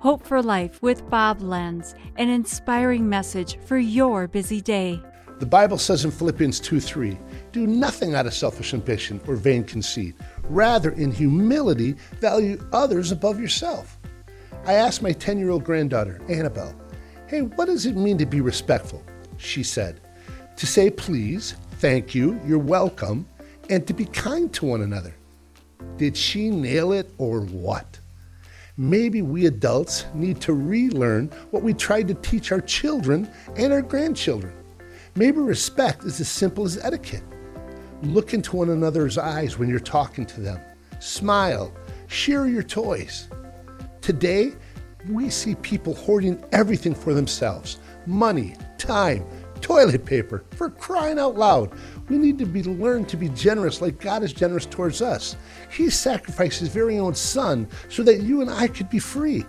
Hope for Life with Bob Lenz, an inspiring message for your busy day. The Bible says in Philippians 2 3, do nothing out of selfish ambition or vain conceit. Rather, in humility, value others above yourself. I asked my 10 year old granddaughter, Annabelle, hey, what does it mean to be respectful? She said, to say please, thank you, you're welcome, and to be kind to one another. Did she nail it or what? Maybe we adults need to relearn what we tried to teach our children and our grandchildren. Maybe respect is as simple as etiquette. Look into one another's eyes when you're talking to them. Smile. Share your toys. Today, we see people hoarding everything for themselves money, time, toilet paper, for crying out loud. We need to be learn to be generous like God is generous towards us. He sacrificed his very own son so that you and I could be free.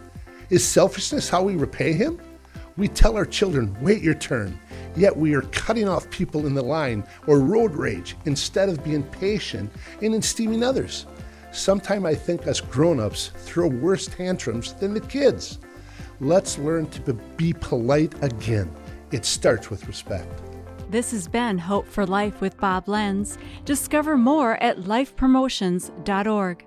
Is selfishness how we repay him? We tell our children, wait your turn, yet we are cutting off people in the line or road rage instead of being patient and esteeming others. Sometimes I think us grown ups throw worse tantrums than the kids. Let's learn to be polite again. It starts with respect. This has been Hope for Life with Bob Lenz. Discover more at lifepromotions.org.